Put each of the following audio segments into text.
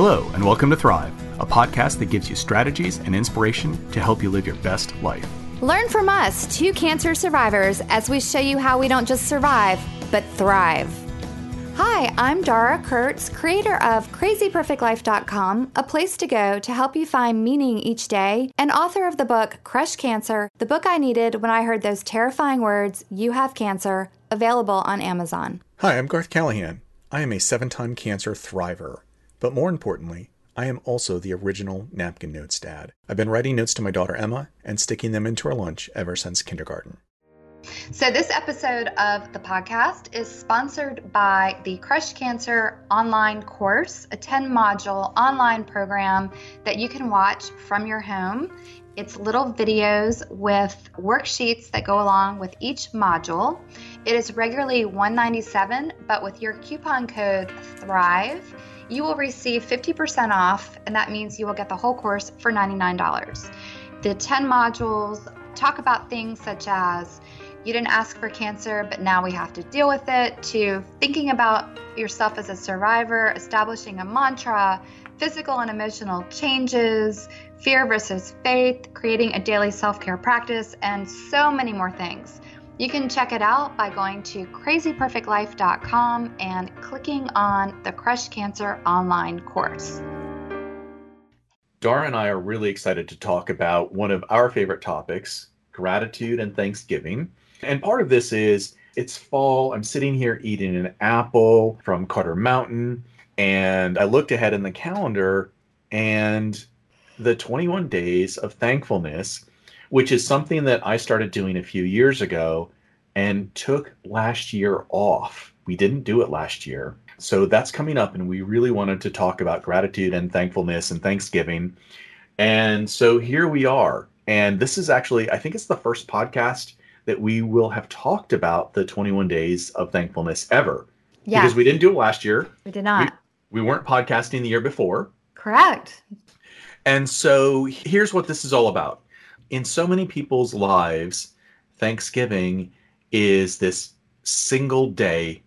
Hello, and welcome to Thrive, a podcast that gives you strategies and inspiration to help you live your best life. Learn from us, two cancer survivors, as we show you how we don't just survive, but thrive. Hi, I'm Dara Kurtz, creator of crazyperfectlife.com, a place to go to help you find meaning each day, and author of the book Crush Cancer, the book I needed when I heard those terrifying words, You have cancer, available on Amazon. Hi, I'm Garth Callahan. I am a seven time cancer thriver. But more importantly, I am also the original napkin notes dad. I've been writing notes to my daughter Emma and sticking them into her lunch ever since kindergarten. So, this episode of the podcast is sponsored by the Crush Cancer online course, a 10 module online program that you can watch from your home. It's little videos with worksheets that go along with each module. It is regularly 197, but with your coupon code THRIVE, you will receive 50% off, and that means you will get the whole course for $99. The 10 modules talk about things such as you didn't ask for cancer, but now we have to deal with it, to thinking about yourself as a survivor, establishing a mantra, physical and emotional changes, fear versus faith, creating a daily self care practice, and so many more things. You can check it out by going to crazyperfectlife.com and clicking on the Crush Cancer online course. Dara and I are really excited to talk about one of our favorite topics gratitude and Thanksgiving. And part of this is it's fall. I'm sitting here eating an apple from Carter Mountain. And I looked ahead in the calendar and the 21 days of thankfulness which is something that I started doing a few years ago and took last year off. We didn't do it last year. So that's coming up, and we really wanted to talk about gratitude and thankfulness and Thanksgiving. And so here we are. And this is actually, I think it's the first podcast that we will have talked about the 21 days of thankfulness ever. Yeah. Because we didn't do it last year. We did not. We, we weren't podcasting the year before. Correct. And so here's what this is all about in so many people's lives, Thanksgiving is this single day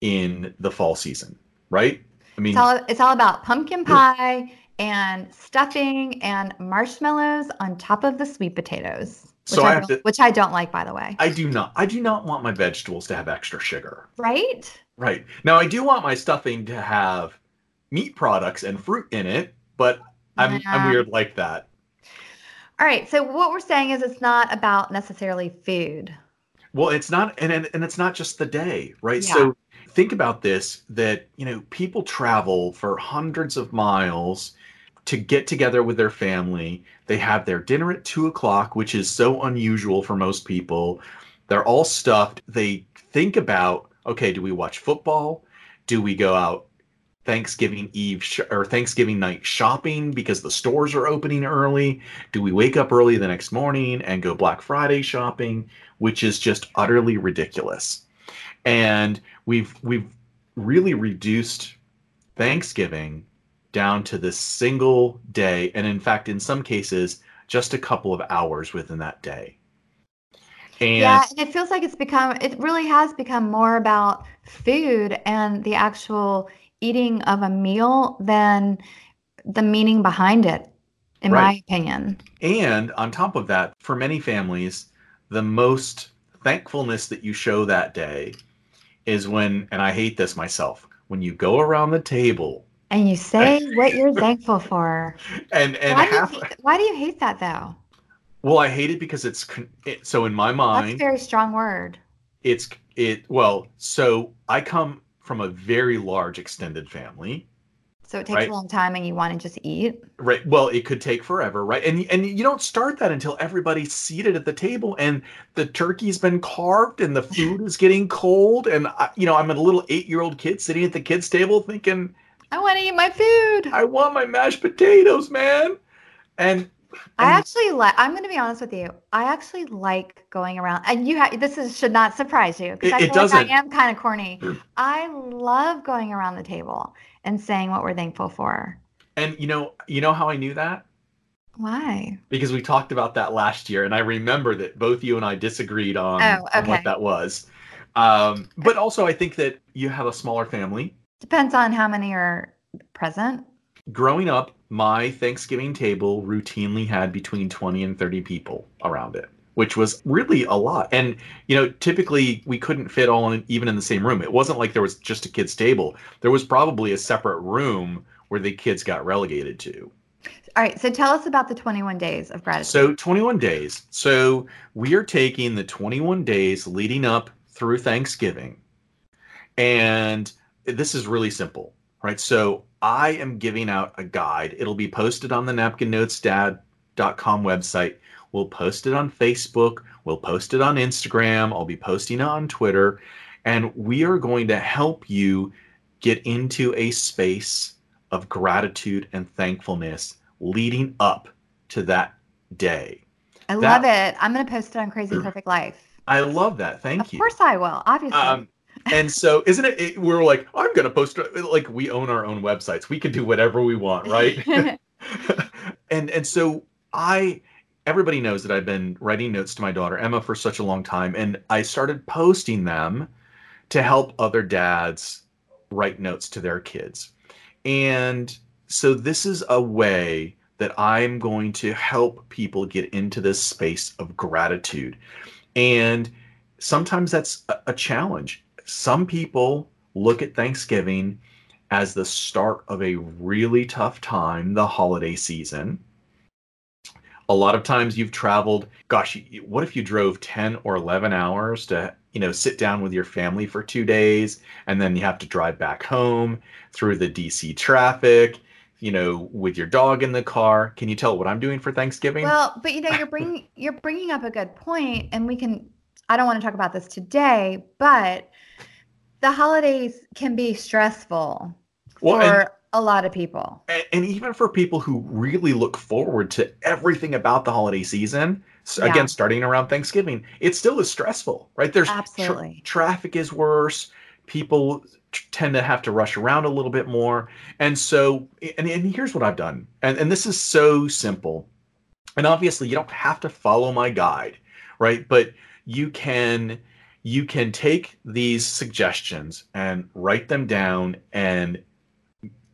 in the fall season, right? I mean, it's all, it's all about pumpkin pie and stuffing and marshmallows on top of the sweet potatoes. Which, so I, I to, which I don't like, by the way. I do not. I do not want my vegetables to have extra sugar. Right. Right. Now I do want my stuffing to have meat products and fruit in it, but I'm yeah. I'm weird like that. All right. So what we're saying is it's not about necessarily food. Well, it's not, and and, and it's not just the day, right? Yeah. So think about this: that you know people travel for hundreds of miles to get together with their family. They have their dinner at two o'clock, which is so unusual for most people. They're all stuffed. They think about, okay, do we watch football? Do we go out Thanksgiving Eve sh- or Thanksgiving night shopping because the stores are opening early? Do we wake up early the next morning and go Black Friday shopping, which is just utterly ridiculous. And we've we've really reduced Thanksgiving down to this single day and in fact in some cases just a couple of hours within that day. And yeah, and it feels like it's become it really has become more about food and the actual eating of a meal than the meaning behind it, in right. my opinion. And on top of that, for many families, the most thankfulness that you show that day is when, and I hate this myself, when you go around the table and you say what you're thankful for. And and why, half, do you, why do you hate that though? Well, I hate it because it's it, so in my mind. That's a very strong word. It's it well. So I come from a very large extended family. So it takes right? a long time and you want to just eat. Right. Well, it could take forever, right? And and you don't start that until everybody's seated at the table and the turkey's been carved and the food is getting cold and I, you know, I'm a little 8-year-old kid sitting at the kids table thinking I want to eat my food. I want my mashed potatoes, man. And I actually like. I'm going to be honest with you. I actually like going around, and you have. This is should not surprise you because I feel doesn't. like I am kind of corny. I love going around the table and saying what we're thankful for. And you know, you know how I knew that? Why? Because we talked about that last year, and I remember that both you and I disagreed on, oh, okay. on what that was. Um, but also, I think that you have a smaller family. Depends on how many are present. Growing up, my Thanksgiving table routinely had between 20 and 30 people around it, which was really a lot. And, you know, typically we couldn't fit all in, even in the same room. It wasn't like there was just a kid's table, there was probably a separate room where the kids got relegated to. All right. So tell us about the 21 days of gratitude. So 21 days. So we are taking the 21 days leading up through Thanksgiving. And this is really simple, right? So I am giving out a guide. It'll be posted on the napkinnotesdad.com website. We'll post it on Facebook. We'll post it on Instagram. I'll be posting it on Twitter. And we are going to help you get into a space of gratitude and thankfulness leading up to that day. I that, love it. I'm going to post it on Crazy Perfect Life. I love that. Thank of you. Of course I will. Obviously. Um, and so isn't it, it we're like i'm going to post like we own our own websites we can do whatever we want right and and so i everybody knows that i've been writing notes to my daughter emma for such a long time and i started posting them to help other dads write notes to their kids and so this is a way that I'm going to help people get into this space of gratitude. And sometimes that's a, challenge. Some people look at Thanksgiving as the start of a really tough time, the holiday season. A lot of times you've traveled, gosh, what if you drove 10 or 11 hours to, you know, sit down with your family for 2 days and then you have to drive back home through the DC traffic you know, with your dog in the car. Can you tell what I'm doing for Thanksgiving? Well, but you know, you're bringing you're bringing up a good point, and we can. I don't want to talk about this today, but the holidays can be stressful well, for and, a lot of people, and, and, even for people who really look forward to everything about the holiday season. So yeah. Again, starting around Thanksgiving, it still is stressful, right? There's absolutely tra- traffic is worse. People tend to have to rush around a little bit more. And so, and, and here's what I've done, and, and this is so simple. And obviously, you don't have to follow my guide, right? But you can you can take these suggestions and write them down and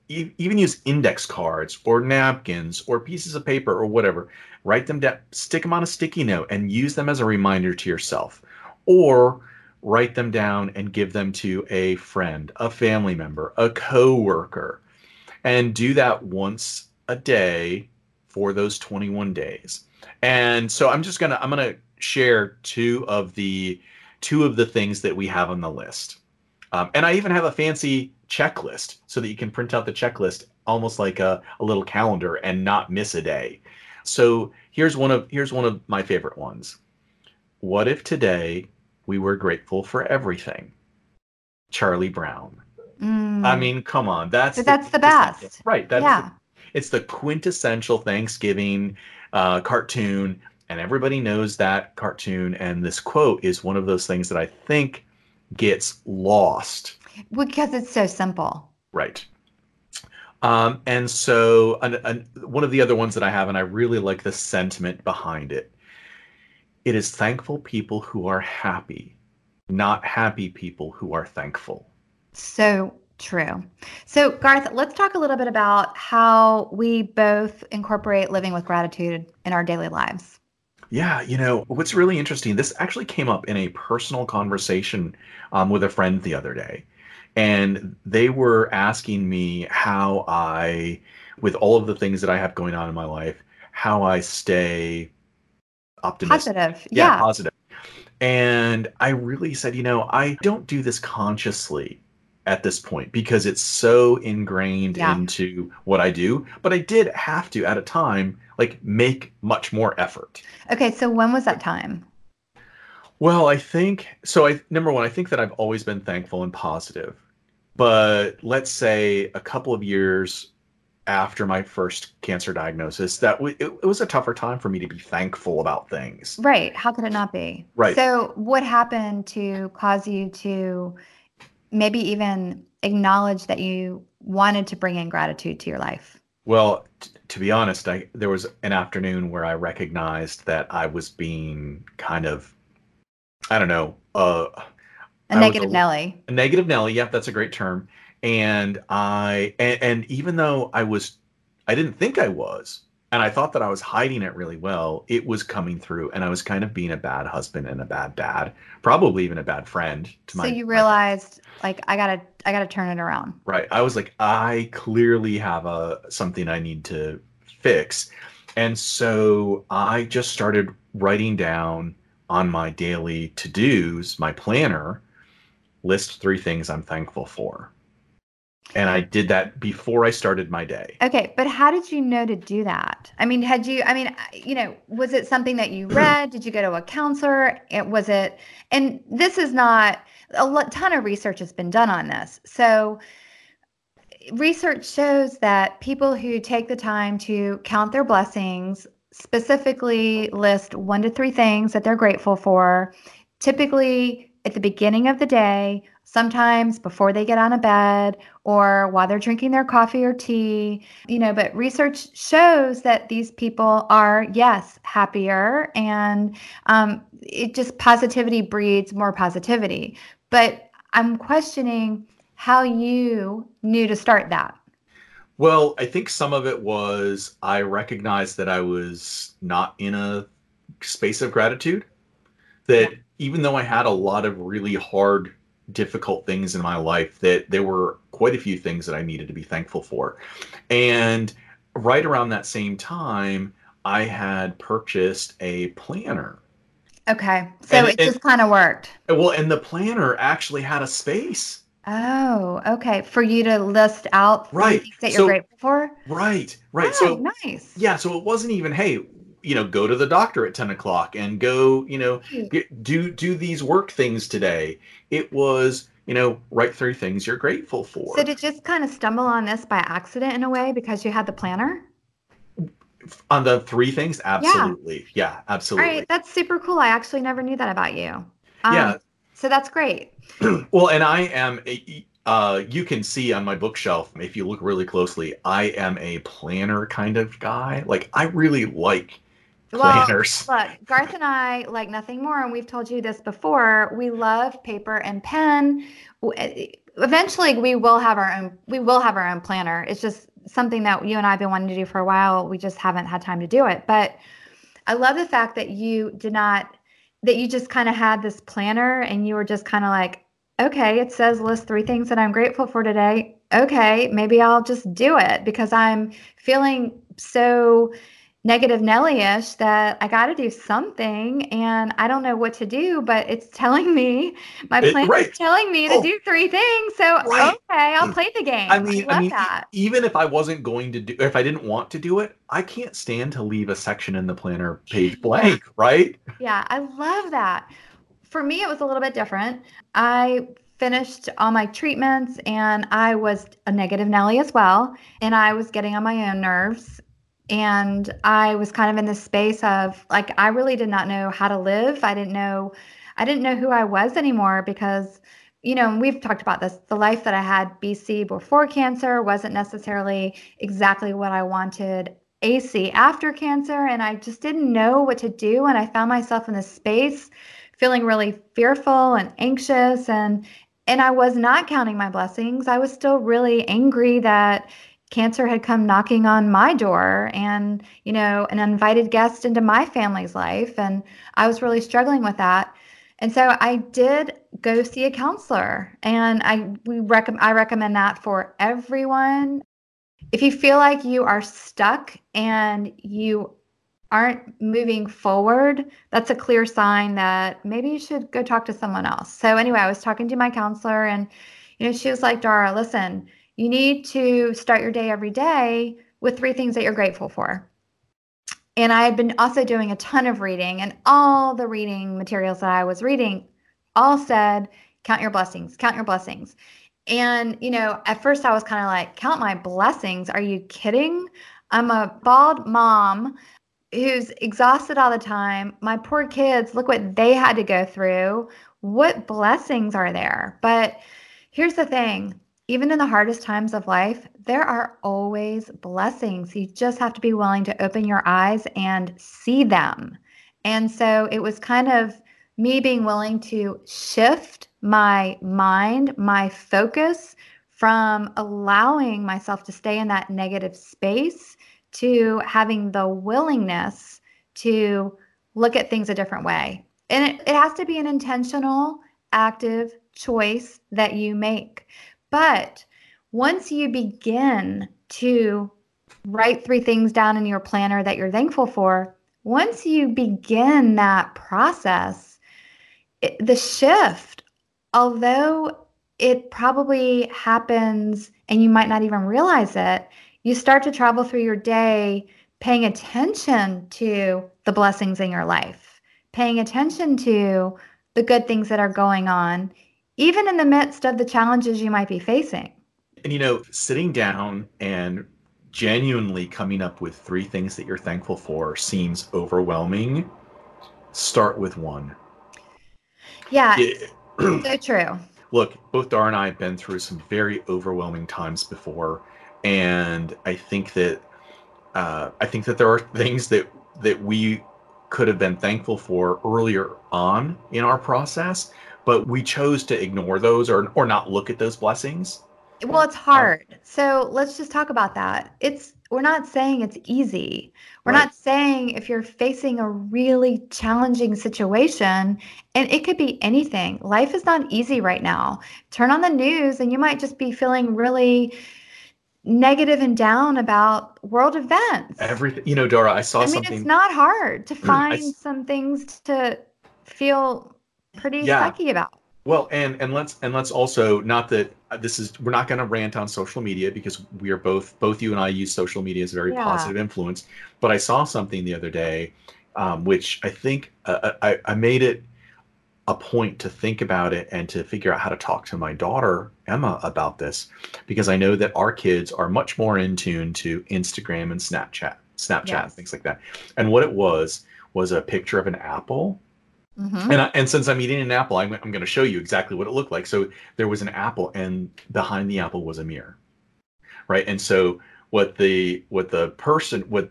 e- even use index cards or napkins or pieces of paper or whatever. Write them down stick them on a sticky note and use them as a reminder to yourself. Or write them down and give them to a friend, a family member, a coworker, and do that once a day for those 21 days. And so I'm just to I'm to share two of the two of the things that we have on the list. Um, and I even have a fancy checklist so that you can print out the checklist almost like a, a little calendar and not miss a day. So here's one of here's one of my favorite ones. What if today we were grateful for everything. Charlie Brown. Mm. I mean, come on, that's the, that's the best, right? That's yeah. The, it's the quintessential Thanksgiving uh, cartoon, and everybody knows that cartoon. And this quote is one of those things that I think gets lost because it's so simple. Right. Um, and so, an, an, one of the other ones that I have, and I really like the sentiment behind it, it is thankful people who are happy, not happy people who are thankful. So true. So, Garth, let's talk a little bit about how we both incorporate living with gratitude in our daily lives. Yeah, you know, what's really interesting, this actually came up in a personal conversation um, with a friend the other day. And they were asking me how I, with all of the things that I have going on in my life, how I stay optimistic. Positive. Yeah, yeah, positive. And I really said, you know, I don't do this consciously at this point because it's so ingrained yeah. into what I do. But I did have to, at a time, like make much more effort. Okay, so when was that time? Well, I think so. I number one, I think that I've always been thankful and positive. But let's say a couple of years after my first cancer diagnosis that w- it, it, was a tougher time for me to be thankful about things. Right. How could it not be? Right. So, what happened to cause you to maybe even acknowledge that you wanted to bring in gratitude to your life? Well, t- to be honest, I there was an afternoon where I recognized that I was being kind of I don't know, uh a I negative a, Nelly. A negative Nelly, yep, that's a great term and I and, and even though I was I didn't think I was. And I thought that I was hiding it really well. It was coming through, and I was kind of being a bad husband and a bad dad, probably even a bad friend to so my. So you realized, my, like, I gotta, I gotta turn it around. Right. I was like, I clearly have a something I need to fix, and so I just started writing down on my daily to dos, my planner, list three things I'm thankful for and I did that before I started my day. Okay, but how did you know to do that? I mean, had you I mean, you know, was it something that you read? did you go to a counselor? It was it and this is not a lot, ton of research has been done on this. So research shows that people who take the time to count their blessings, specifically list 1 to 3 things that they're grateful for, typically at the beginning of the day sometimes before they get out of bed or while they're drinking their coffee or tea you know but research shows that these people are yes happier and um, it just positivity breeds more positivity but i'm questioning how you knew to start that well i think some of it was i recognized that i was not in a space of gratitude that yeah. even though i had a lot of really hard difficult things in my life that there were quite a few things that I needed to be thankful for. And right around that same time, I had purchased a planner. Okay. So and, it and, just kind of worked. Well, and the planner actually had a space. Oh, okay. For you to list out right. that you're so, grateful for? Right, right. Oh, so nice. Yeah, so it wasn't even, hey, you know go to the doctor at 10 o'clock and go you know get, do do these work things today. It was you know write three things you're grateful for. So did you just kind of stumble on this by accident in a way because you had the planner? On the three things? Absolutely. Yeah, yeah absolutely. all right that's super cool. I actually never knew that about you. Um, yeah. so that's great. Well and i am a, uh, you can see on my bookshelf if you look really closely i am a planner kind of guy. Like i really like planners. Well, look, Garth and I like nothing more, and we've told you this before. We love paper and pen. Eh, eventually, we will have our own. We will have our own planner. It's just something that you and I have been wanting to do for a while. We just haven't had time to do it. But I love the fact that you did not. That you just kind of had this planner, and you were just kind of like, okay, it says list three things that I'm grateful for today. Okay, maybe I'll just do it because I'm feeling so negative Nelly-ish that I got to do something and I don't know what to do, but it's telling me my plan right. is telling me to oh, do three things. So right. okay, I'll mm. play the game. I mean, I, I mean, that. even if I wasn't going to do, if I didn't want to do it, I can't stand to leave a section in the planner page blank, right? Yeah, I love that. For me, it was a little bit different. I finished all my treatments and I was a negative Nelly as well. And I was getting on my own nerves and I was kind of in this space of like I really did not know how to live. I didn't know I didn't know who I was anymore because you know, we've talked about this. The life that I had BC before cancer wasn't necessarily exactly what I wanted AC after cancer and I just didn't know what to do and I found myself in this space feeling really fearful and anxious and and I was not counting my blessings. I was still really angry that cancer had come knocking on my door and you know an invited guest into my family's life and i was really struggling with that. And so i did go see a counselor and i we recommend i recommend that for everyone. If you feel like you are stuck and you aren't moving forward that's a clear sign that maybe you should go talk to someone else. So anyway i was talking to my counselor and you know she was like dara listen you need to start your day every day with three things that you're grateful for. And I had been also doing a ton of reading, and all the reading materials that I was reading all said, count your blessings, count your blessings. And, you know, at first I was kind of like, count my blessings. Are you kidding? I'm a bald mom who's exhausted all the time. My poor kids, look what they had to go through. What blessings are there? But here's the thing even in the hardest times of life, there are always blessings. You just have to be willing to open your eyes and see them. And so it was kind of me being willing to shift my mind, my focus from allowing myself to stay in that negative space to having the willingness to look at things a different way. And it, it has to be an intentional, active choice that you make. But once you begin to write three things down in your planner that you're thankful for, once you begin that process, it, the shift, although it probably happens and you might not even realize it, you start to travel through your day paying attention to the blessings in your life, paying attention to the good things that are going on, even in the midst of the challenges you might be facing. And you know, sitting down and genuinely coming up with three things that you're thankful for seems overwhelming. Start with one. Yeah, it, so true. Look, both Dara and I have been through some very overwhelming times before, and I think that uh, I think that there are things that that we could have been thankful for earlier on in our process, but we chose to ignore those or or not look at those blessings. Well, it's hard. Um, so let's just talk about that. It's we're not saying it's easy. We're right. not saying if you're facing a really challenging situation, and it could be anything. Life is not easy right now. Turn on the news, and you might just be feeling really negative and down about world events. Everything, you know, Dara, I saw I mean, something. It's not hard to mm, find I... some things to feel pretty yeah. sucky about. Well, and and let's and let's also not that this is we're not going to rant on social media because we are both both you and I use social media as a very yeah. positive influence. But I saw something the other day, um, which I think uh, uh, I, I made it a point to think about it and to figure out how to talk to my daughter Emma about this because I know that our kids are much more in tune to Instagram and Snapchat, Snapchat, yes. and things like that. And what it was was a picture of an apple Mm-hmm. And I, and since I'm eating an apple, I'm, I'm going to show you exactly what it looked like. So there was an apple, and behind the apple was a mirror, right? And so what the what the person what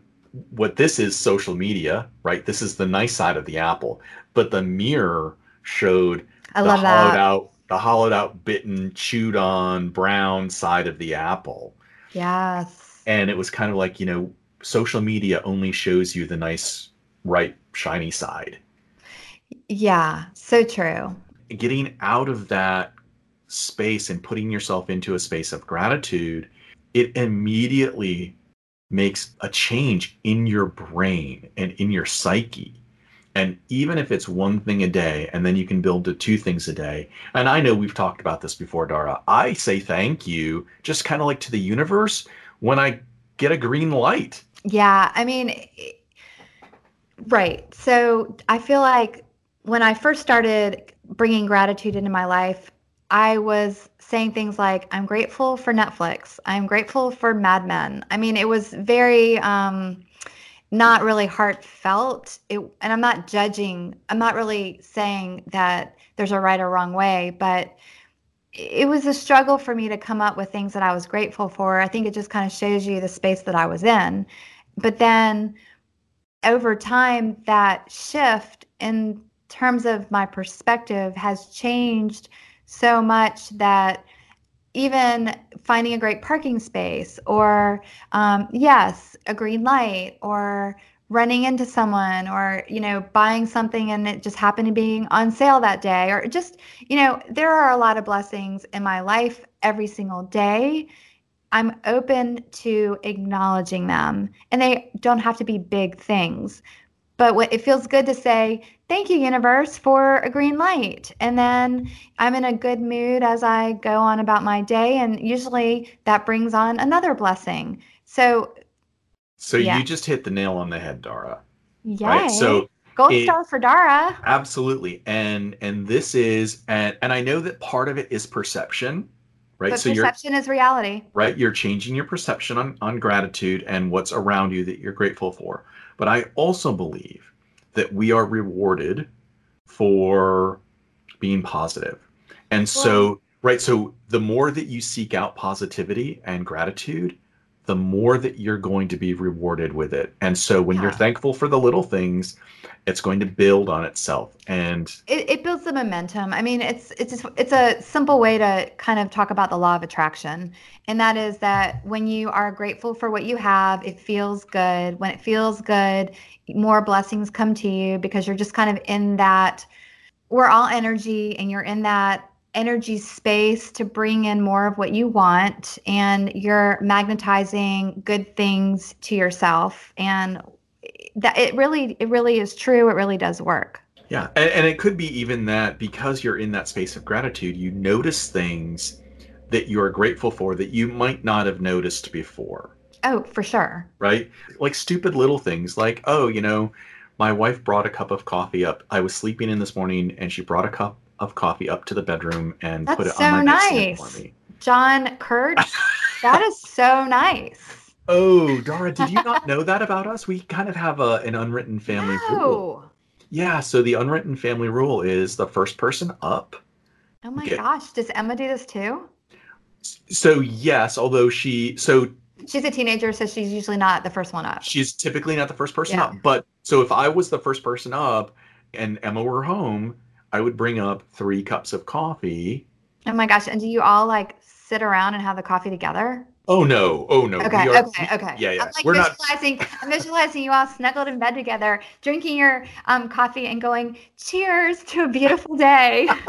what this is social media, right? This is the nice side of the apple, but the mirror showed I the hollowed that. out, the hollowed out, bitten, chewed on brown side of the apple. Yes. And it was kind of like you know, social media only shows you the nice, ripe, shiny side yeah, so true. Getting out of that space and putting yourself into a space of gratitude, it immediately makes a change in your brain and in your psyche. And even if it's one thing a day, and then you can build to two things a day. And I know we've talked about this before, Dara. I say thank you, just kind of like to the universe when I get a green light. Yeah. I mean, right. So I feel like when I first started bringing gratitude into my life, I was saying things like, I'm grateful for Netflix. I'm grateful for Mad Men. I mean, it was very um, not really heartfelt. It, and I'm not judging, I'm not really saying that there's a right or wrong way, but it was a struggle for me to come up with things that I was grateful for. I think it just kind of shows you the space that I was in. But then over time, that shift in terms of my perspective has changed so much that even finding a great parking space or um, yes a green light or running into someone or you know buying something and it just happened to being on sale that day or just you know there are a lot of blessings in my life every single day. I'm open to acknowledging them and they don't have to be big things but what, it feels good to say thank you universe for a green light. And then i'm in a good mood as i go on about my day and usually that brings on another blessing. So so yeah. you just hit the nail on the head dara. Yeah right? so gold it, star for dara. Absolutely. And and this is and and i know that part of it is perception right? But so perception is reality. Right? You're changing your perception on on gratitude and what's around you that you're grateful for but i also believe that we are rewarded for being positive. And so, right, so the more that you seek out positivity and gratitude, the more that you're going to be rewarded with it. And so when Yeah. you're thankful for the little things, it's going to build on itself. And It, it builds the momentum. I mean, it's it's just, it's a simple way to kind of talk about the law of attraction, and that is that when you are grateful for what you have, it feels good. When it feels good, more blessings come to you because you're just kind of in that. We're all energy, and you're in that energy space to bring in more of what you want, and you're magnetizing good things to yourself, and that it really it really is true. It really does work. Yeah, and, and it could be even that because you're in that space of gratitude, you notice things that you are grateful for that you might not have noticed before, Oh, for sure. right? Like stupid little things like, oh, you know, my wife brought a cup of coffee up. I was sleeping in this morning and she brought a cup of coffee up to the bedroom and put That's it on so my nightstand nice. for me. John Kurt, that is so nice. Oh, Dara, did you not know that about us? We kind of have a, an unwritten family rule. No. Yeah, so the unwritten family rule is the first person up Oh my Okay. gosh. Does Emma do this too? So yes, although she so She's a teenager, so she's usually not the first one up. she's typically not the first person Yeah. up. But so if I was the first person up and Emma were home, I would bring up three cups of coffee. Oh my gosh. And do you all like sit around and have the coffee together? Oh no, oh no. Okay, we are- okay, okay. Yeah, yeah. I'm like We're not visualizing, I'm visualizing you all snuggled in bed together, drinking your um, coffee and going, cheers to a beautiful day.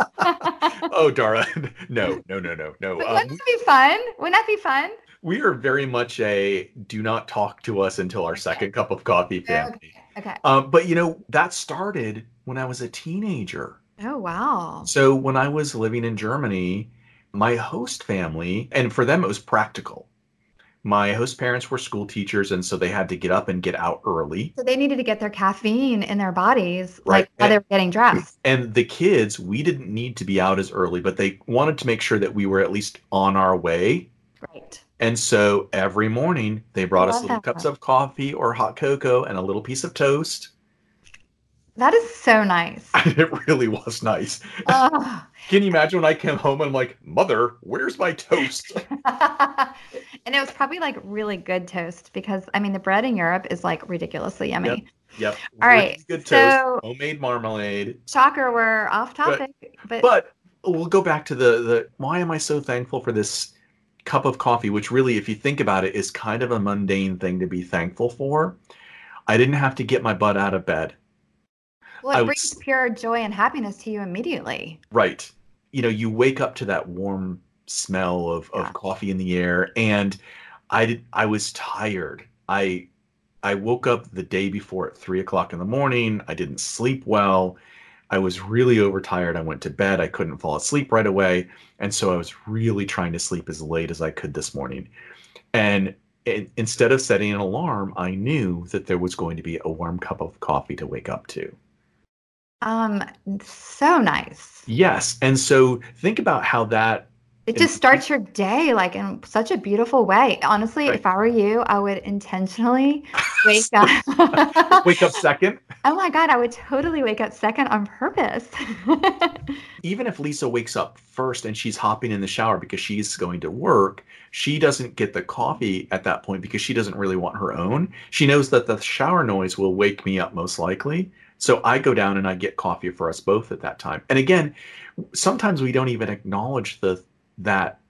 Oh Dara. No, no, no, no, no. But Um, wouldn't that be fun? Wouldn't that be fun? we are very much a do not talk to us until our second cup of coffee family. Okay. Um, but you know, that started when I was a teenager. Oh, wow. So when I was living in Germany, my host family, and for them it was practical. My host parents were school teachers, and so they had to get up and get out early. So they needed to get their caffeine in their bodies, Right. like while they were getting dressed. And the kids, we didn't need to be out as early, but they wanted to make sure that we were at least on our way. Right. And so every morning they brought us little cups of coffee or hot cocoa and a little piece of toast. That is so nice. it really was nice. Ugh. Can you imagine when I came home and I'm like, Mother, where's my toast? and it was probably like really good toast because I mean the bread in Europe is like ridiculously yummy. Yep. All right, really Good so- toast, homemade marmalade. Shocker, we're off topic, but, But we'll go back to the the why am I so thankful for this cup of coffee, which really, if you think about it, is kind of a mundane thing to be thankful for. I didn't have to get my butt out of bed. well, it I brings was- pure joy and happiness to you immediately. Right. You know, you wake up to that warm smell of, of coffee in the air, and I did. I was tired. I I woke up the day before at three o'clock in the morning. I didn't sleep well. I was really overtired. I went to bed. I couldn't fall asleep right away, and so I was really trying to sleep as late as I could this morning. And in, instead of setting an alarm, I knew that there was going to be a warm cup of coffee to wake up to. Um, so nice. Yes. And so think about how that It just starts your day like in such a beautiful way. Honestly, Right. if I were you, I would intentionally wake up. wake up second. oh my God, I would totally wake up second on purpose. Even if Lisa wakes up first and she's hopping in the shower because she's going to work, she doesn't get the coffee at that point because she doesn't really want her own. She knows that the shower noise will wake me up most likely. So I go down and I get coffee for us both at that time. And again, sometimes we don't even acknowledge the that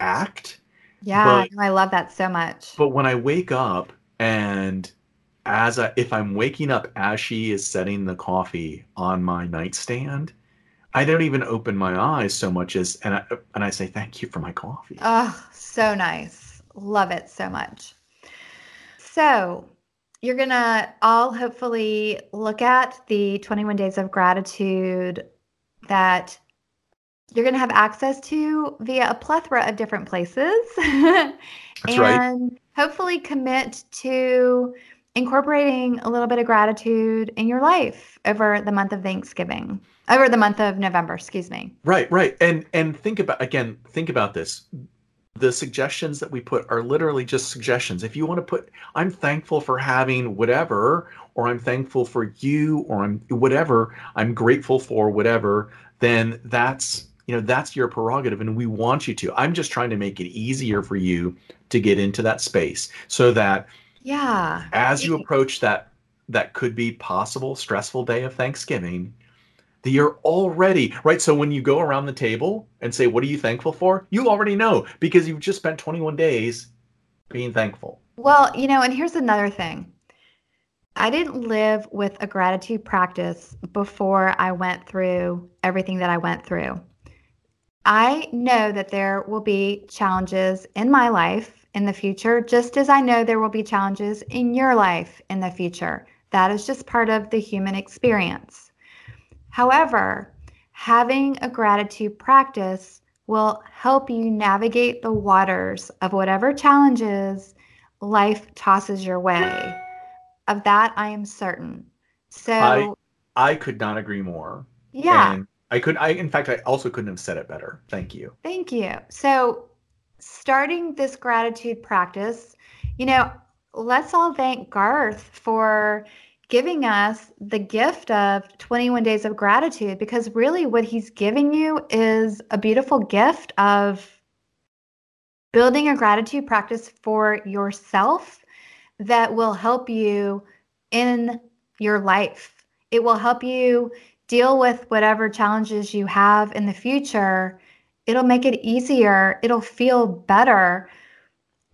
act. yeah, But- I love that so much. But when I wake up and as I, if I'm waking up as she is setting the coffee on my nightstand, I don't even open my eyes so much as and I and I say thank you for my coffee. Oh, so nice. Love it so much. So, you're going to all hopefully look at the 21 days of gratitude that you're going to have access to via a plethora of different places. That's and right. hopefully commit to incorporating a little bit of gratitude in your life over the month of Thanksgiving, over the month of November, excuse me. Right, right. And and think about again, think about this. The suggestions that we put are literally just suggestions. If you want to put I'm thankful for having whatever or I'm thankful for you or I'm whatever, I'm grateful for whatever, then that's you know that's your prerogative and we want you to. I'm just trying to make it easier for you to get into that space so that yeah. as you approach that that could be possible stressful day of thanksgiving that you're already right? So when you go around the table and say what are you thankful for? you already know because you've just spent 21 days being thankful. Well you know and here's another thing. I didn't live with a gratitude practice before I went through everything that I went through. I know that there will be challenges in my life in the future, just as I know there will be challenges in your life in the future. That is just part of the human experience. However, having a gratitude practice will help you navigate the waters of whatever challenges life tosses your way. Of that, I am certain. So I, I could not agree more. Yeah. And I could I in fact I also couldn't have said it better. Thank you. Thank you. So starting this gratitude practice, you know, let's all thank Garth for giving us the gift of 21 days of gratitude because really what he's giving you is a beautiful gift of building a gratitude practice for yourself that will help you in your life. It will help you deal with whatever challenges you have in the future. It'll make it easier. It'll feel better.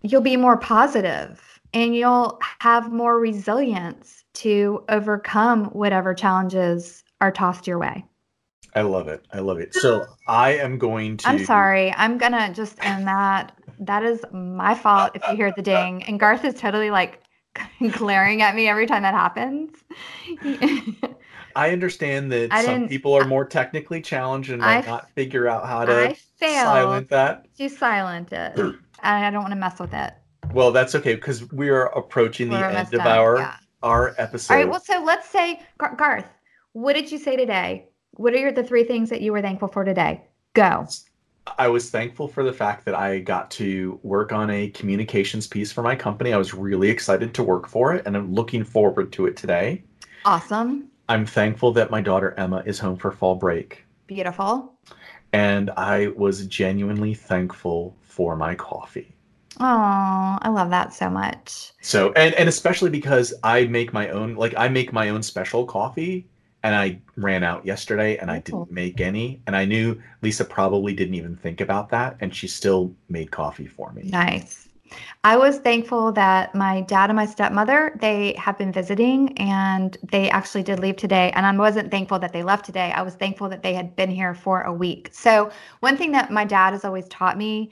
You'll be more positive and you'll have more resilience to overcome whatever challenges are tossed your way. I love it. I love it. So I am going to. I'm sorry. I'm going to just end that. That is my fault if you hear the ding. And Garth is totally like glaring at me every time that happens. I understand that I some people are more technically challenged and might I, not figure out how to silent that. To silent it. I don't want to mess with it. Well, that's okay because we are approaching We're the end of our yeah. our episode. All right. Well, so let's say Garth, what did you say today? What are your, the three things that you were thankful for today? Go. I was thankful for the fact that I got to work on a communications piece for my company. I was really excited to work for it and I'm looking forward to it today. Awesome. I'm thankful that my daughter Emma is home for fall break. Beautiful. And I was genuinely thankful for my coffee. Oh, I love that so much. So, and and especially because I make my own like I make my own special coffee and I ran out yesterday and I didn't make any and I knew Lisa probably didn't even think about that and she still made coffee for me. Nice. I was thankful that my dad and my stepmother, they have been visiting and they actually did leave today. And I wasn't thankful that they left today. I was thankful that they had been here for a week. So, one thing that my dad has always taught me,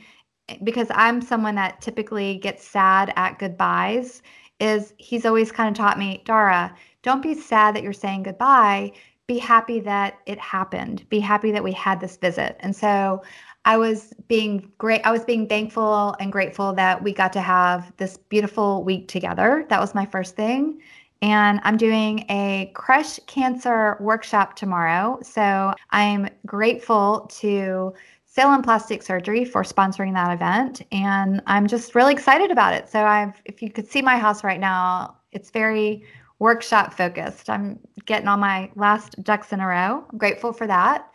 because I'm someone that typically gets sad at goodbyes, is he's always kind of taught me, Dara, don't be sad that you're saying goodbye. Be happy that it happened. Be happy that we had this visit. And so I was being great. I was being thankful and grateful that we got to have this beautiful week together. That was my first thing. And I'm doing a crush cancer workshop tomorrow. So I'm grateful to Salem Plastic Surgery for sponsoring that event. And I'm just really excited about it. So I've, if you could see my house right now, it's very workshop focused. I'm getting all my last ducks in a row. I'm grateful for that.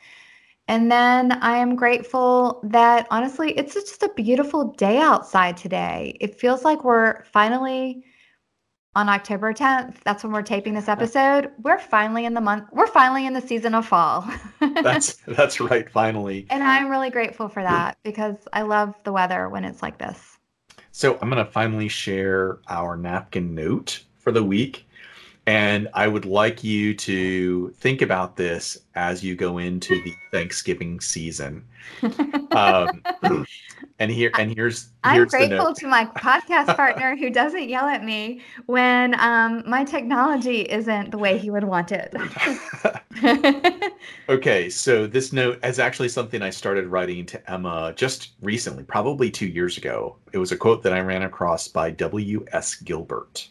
And then I am grateful that honestly, it's just a beautiful day outside today. It feels like we're finally on October 10th. That's when we're taping this episode. We're finally in the month, we're finally in the season of fall. that's that's right, finally. And I'm really grateful for that because I love the weather when it's like this. So I'm gonna finally share our napkin note for the week. And I would like you to think about this as you go into the Thanksgiving season. Um, and here and here's, here's I'm grateful to my podcast partner who doesn't yell at me when um, my technology isn't the way he would want it. okay, so this note is actually something I started writing to Emma just recently, probably two years ago. It was a quote that I ran across by W.S. Gilbert.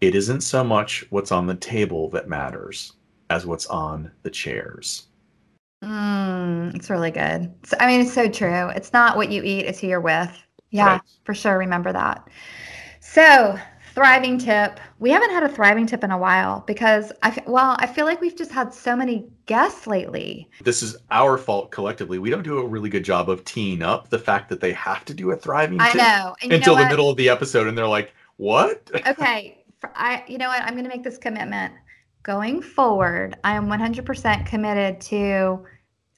It isn't so much what's on the table that matters as what's on the chairs. Mm, it's really good. So, I mean, it's so true. It's not what you eat, it's who you're with. Yeah, right. for sure. Remember that. So, thriving tip. We haven't had a thriving tip in a while because I well, I feel like we've just had so many guests lately. This is our fault collectively. We don't do a really good job of teeing up the fact that they have to do a thriving I tip know. And until you know the middle of the episode and they're like, "What?" okay, I you know what? I'm going to make this commitment. Going forward, I am 100% committed to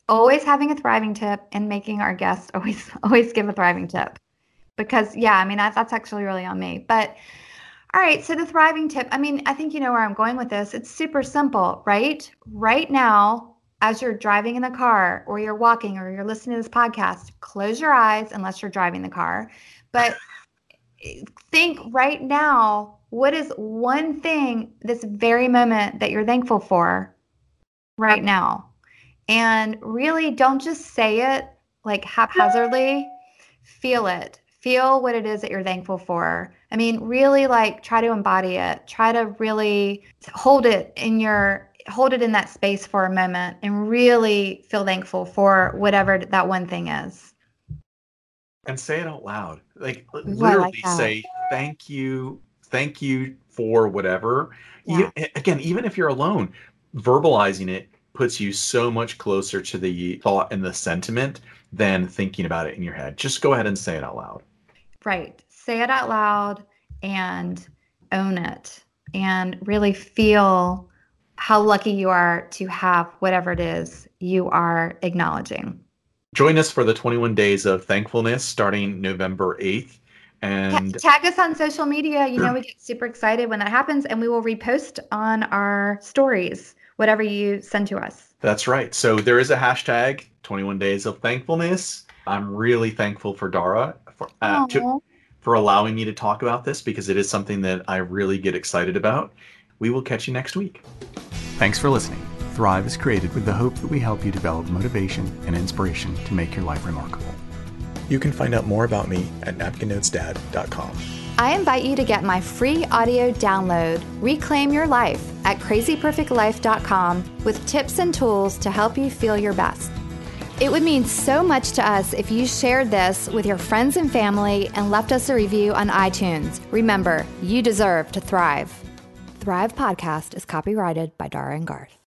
always having a thriving tip and making our guests always always give a thriving tip. Because yeah, I mean that's, that's actually really on me. But all right, so the thriving tip, I mean, I think you know where I'm going with this. It's super simple, right? Right now, as you're driving in the car or you're walking or you're listening to this podcast, close your eyes unless you're driving the car. But eh, think right now, what is one thing this very moment that you're thankful for right now? And really don't just say it like haphazardly, feel it feel what it is that you're thankful for. I mean, really like try to embody it. Try to really hold it in your hold it in that space for a moment and really feel thankful for whatever that one thing is. And say it out loud. Like literally like say thank you, thank you for whatever. Yeah. You, again, even if you're alone, verbalizing it puts you so much closer to the thought and the sentiment than thinking about it in your head. Just go ahead and say it out loud. Right. Say it out loud and own it and really feel how lucky you are to have whatever it is you are acknowledging. Join us for the 21 days of thankfulness starting November 8th. And tag us on social media. You know, we get super excited when that happens, and we will repost on our stories whatever you send to us. That's right. So there is a hashtag 21 days of thankfulness. I'm really thankful for Dara for, uh, to, for allowing me to talk about this because it is something that I really get excited about. We will catch you next week. Thanks for listening. Thrive is created with the hope that we help you develop motivation and inspiration to make your life remarkable. You can find out more about me at napkinnotesdad.com. I invite you to get my free audio download, Reclaim Your Life, at crazyperfectlife.com with tips and tools to help you feel your best. It would mean so much to us if you shared this with your friends and family and left us a review on iTunes. Remember, you deserve to thrive. Thrive Podcast is copyrighted by Dara and Garth.